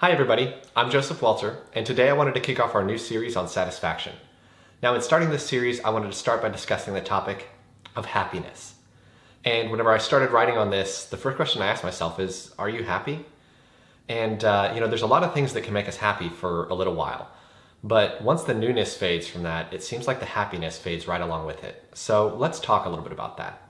Hi everybody, I'm Joseph Walter, and today I wanted to kick off our new series on satisfaction. Now in starting this series, I wanted to start by discussing the topic of happiness. And whenever I started writing on this, the first question I asked myself is, are you happy? And uh, you know, there's a lot of things that can make us happy for a little while. But once the newness fades from that, it seems like the happiness fades right along with it. So let's talk a little bit about that.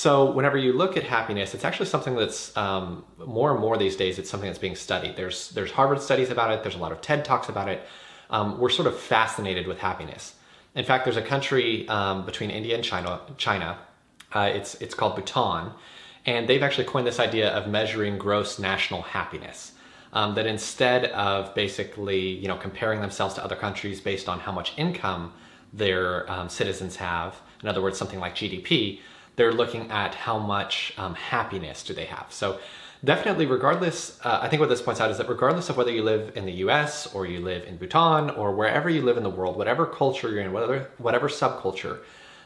So whenever you look at happiness, it's actually something that's um, more and more these days. It's something that's being studied. There's there's Harvard studies about it. There's a lot of TED talks about it. Um, we're sort of fascinated with happiness. In fact, there's a country um, between India and China. China, uh, it's it's called Bhutan, and they've actually coined this idea of measuring gross national happiness. Um, that instead of basically you know comparing themselves to other countries based on how much income their um, citizens have, in other words, something like GDP they're looking at how much um, happiness do they have. So definitely regardless, uh, I think what this points out is that regardless of whether you live in the US or you live in Bhutan or wherever you live in the world, whatever culture you're in, whatever, whatever subculture,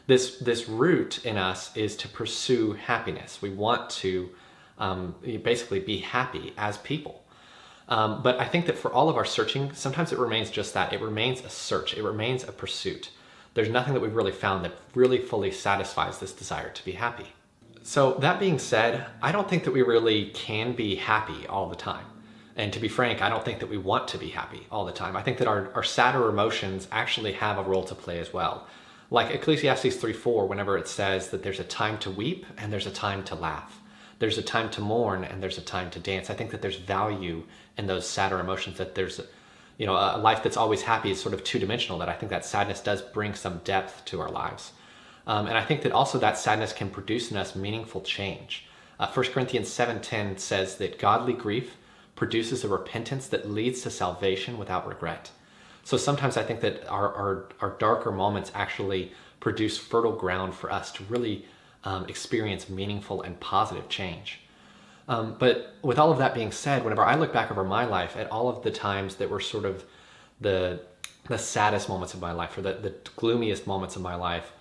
this, this root in us is to pursue happiness. We want to um, basically be happy as people. Um, but I think that for all of our searching, sometimes it remains just that. It remains a search. It remains a pursuit there's nothing that we've really found that really fully satisfies this desire to be happy. So that being said, I don't think that we really can be happy all the time. And to be frank, I don't think that we want to be happy all the time. I think that our, our sadder emotions actually have a role to play as well. Like Ecclesiastes 3:4, whenever it says that there's a time to weep and there's a time to laugh. There's a time to mourn and there's a time to dance. I think that there's value in those sadder emotions, that there's you know, a life that's always happy is sort of two-dimensional, that I think that sadness does bring some depth to our lives. Um, and I think that also that sadness can produce in us meaningful change. Uh, 1 Corinthians 7.10 says that godly grief produces a repentance that leads to salvation without regret. So sometimes I think that our, our, our darker moments actually produce fertile ground for us to really um, experience meaningful and positive change. Um, but with all of that being said, whenever I look back over my life at all of the times that were sort of the the saddest moments of my life or the, the gloomiest moments of my life,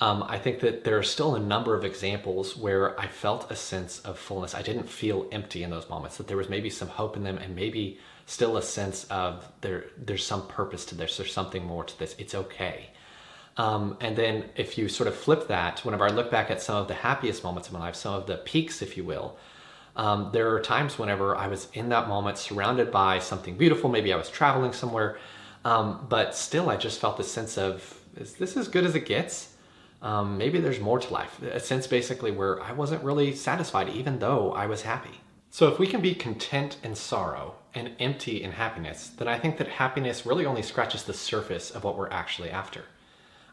um, I think that there are still a number of examples where I felt a sense of fullness. I didn't feel empty in those moments, that there was maybe some hope in them and maybe still a sense of there there's some purpose to this, there's something more to this, it's okay. Um, and then if you sort of flip that, whenever I look back at some of the happiest moments of my life, some of the peaks, if you will, um, there are times whenever I was in that moment surrounded by something beautiful, maybe I was traveling somewhere, um, but still I just felt this sense of, is this as good as it gets? Um, maybe there's more to life. A sense basically where I wasn't really satisfied even though I was happy. So if we can be content in sorrow and empty in happiness, then I think that happiness really only scratches the surface of what we're actually after.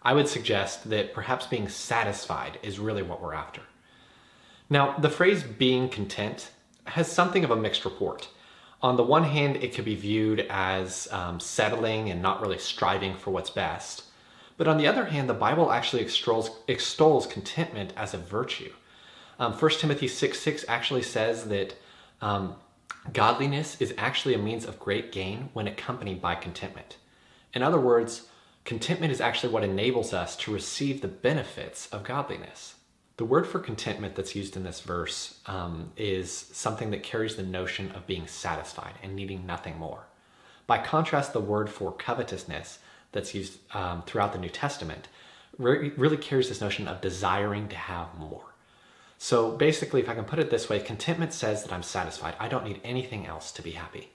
I would suggest that perhaps being satisfied is really what we're after. Now, the phrase being content has something of a mixed report. On the one hand, it could be viewed as um, settling and not really striving for what's best. But on the other hand, the Bible actually extols, extols contentment as a virtue. Um, 1 Timothy 6 6 actually says that um, godliness is actually a means of great gain when accompanied by contentment. In other words, contentment is actually what enables us to receive the benefits of godliness. The word for contentment that's used in this verse um, is something that carries the notion of being satisfied and needing nothing more. By contrast, the word for covetousness that's used um, throughout the New Testament re really carries this notion of desiring to have more. So basically, if I can put it this way, contentment says that I'm satisfied. I don't need anything else to be happy.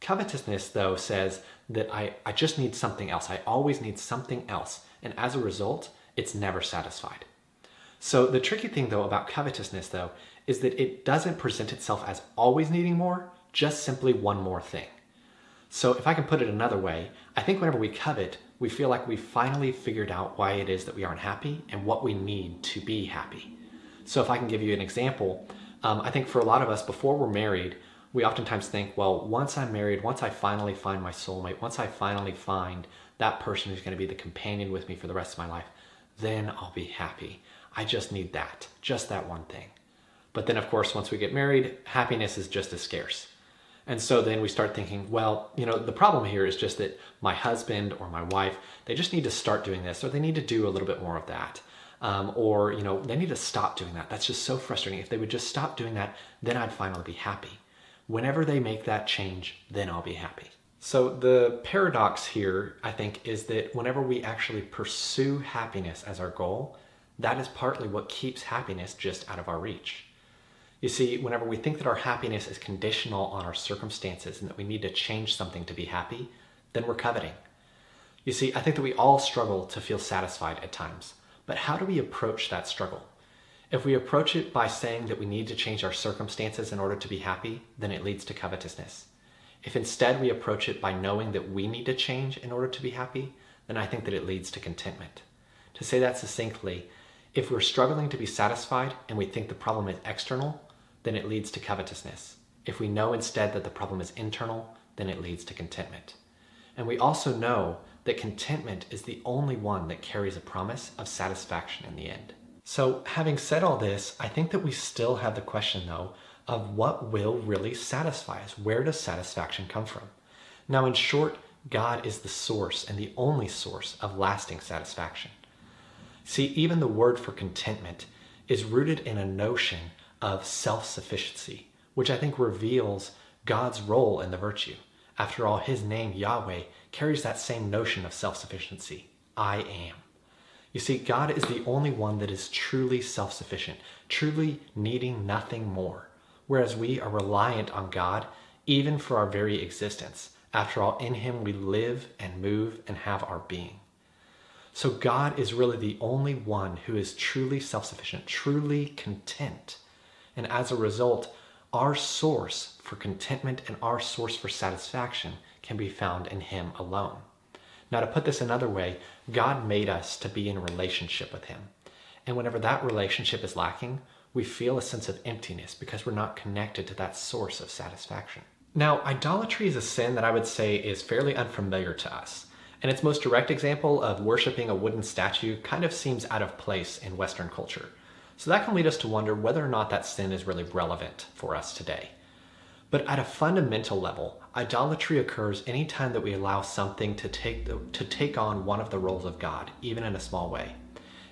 Covetousness, though, says that I, I just need something else. I always need something else. And as a result, it's never satisfied. So the tricky thing though about covetousness though is that it doesn't present itself as always needing more, just simply one more thing. So if I can put it another way, I think whenever we covet, we feel like we finally figured out why it is that we aren't happy and what we need to be happy. So if I can give you an example, um, I think for a lot of us, before we're married, we oftentimes think, well, once I'm married, once I finally find my soulmate, once I finally find that person who's going to be the companion with me for the rest of my life, then I'll be happy. I just need that, just that one thing. But then, of course, once we get married, happiness is just as scarce. And so then we start thinking, well, you know, the problem here is just that my husband or my wife, they just need to start doing this or they need to do a little bit more of that. Um, or, you know, they need to stop doing that. That's just so frustrating. If they would just stop doing that, then I'd finally be happy. Whenever they make that change, then I'll be happy. So the paradox here, I think, is that whenever we actually pursue happiness as our goal, that is partly what keeps happiness just out of our reach. You see, whenever we think that our happiness is conditional on our circumstances and that we need to change something to be happy, then we're coveting. You see, I think that we all struggle to feel satisfied at times. But how do we approach that struggle? If we approach it by saying that we need to change our circumstances in order to be happy, then it leads to covetousness. If instead we approach it by knowing that we need to change in order to be happy, then I think that it leads to contentment. To say that succinctly, if we're struggling to be satisfied and we think the problem is external, then it leads to covetousness. If we know instead that the problem is internal, then it leads to contentment. And we also know that contentment is the only one that carries a promise of satisfaction in the end. So, having said all this, I think that we still have the question, though, of what will really satisfy us. Where does satisfaction come from? Now, in short, God is the source and the only source of lasting satisfaction. See, even the word for contentment is rooted in a notion of self sufficiency, which I think reveals God's role in the virtue. After all, his name, Yahweh, carries that same notion of self sufficiency I am. You see, God is the only one that is truly self sufficient, truly needing nothing more, whereas we are reliant on God even for our very existence. After all, in Him we live and move and have our being. So, God is really the only one who is truly self sufficient, truly content. And as a result, our source for contentment and our source for satisfaction can be found in Him alone. Now, to put this another way, God made us to be in relationship with Him. And whenever that relationship is lacking, we feel a sense of emptiness because we're not connected to that source of satisfaction. Now, idolatry is a sin that I would say is fairly unfamiliar to us. And its most direct example of worshiping a wooden statue kind of seems out of place in Western culture. So that can lead us to wonder whether or not that sin is really relevant for us today. But at a fundamental level, idolatry occurs anytime that we allow something to take, to take on one of the roles of God, even in a small way.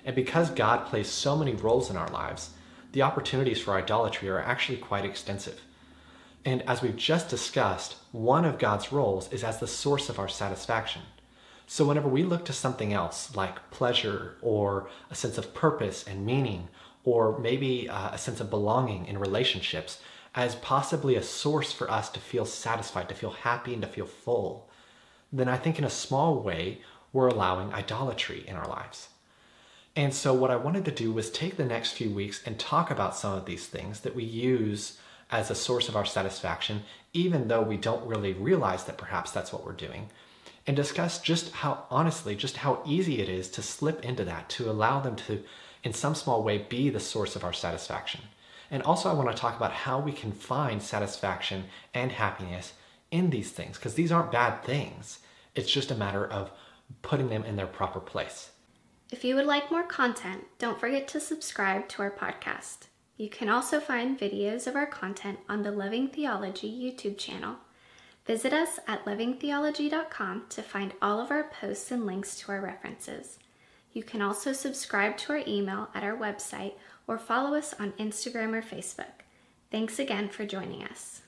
And because God plays so many roles in our lives, the opportunities for idolatry are actually quite extensive. And as we've just discussed, one of God's roles is as the source of our satisfaction. So whenever we look to something else, like pleasure or a sense of purpose and meaning, or maybe uh, a sense of belonging in relationships as possibly a source for us to feel satisfied, to feel happy, and to feel full, then I think in a small way, we're allowing idolatry in our lives. And so, what I wanted to do was take the next few weeks and talk about some of these things that we use as a source of our satisfaction, even though we don't really realize that perhaps that's what we're doing, and discuss just how honestly, just how easy it is to slip into that, to allow them to in some small way be the source of our satisfaction. And also, I want to talk about how we can find satisfaction and happiness in these things, because these aren't bad things. It's just a matter of putting them in their proper place. If you would like more content, don't forget to subscribe to our podcast. You can also find videos of our content on the Loving Theology YouTube channel. Visit us at lovingtheology.com to find all of our posts and links to our references. You can also subscribe to our email at our website or follow us on Instagram or Facebook. Thanks again for joining us.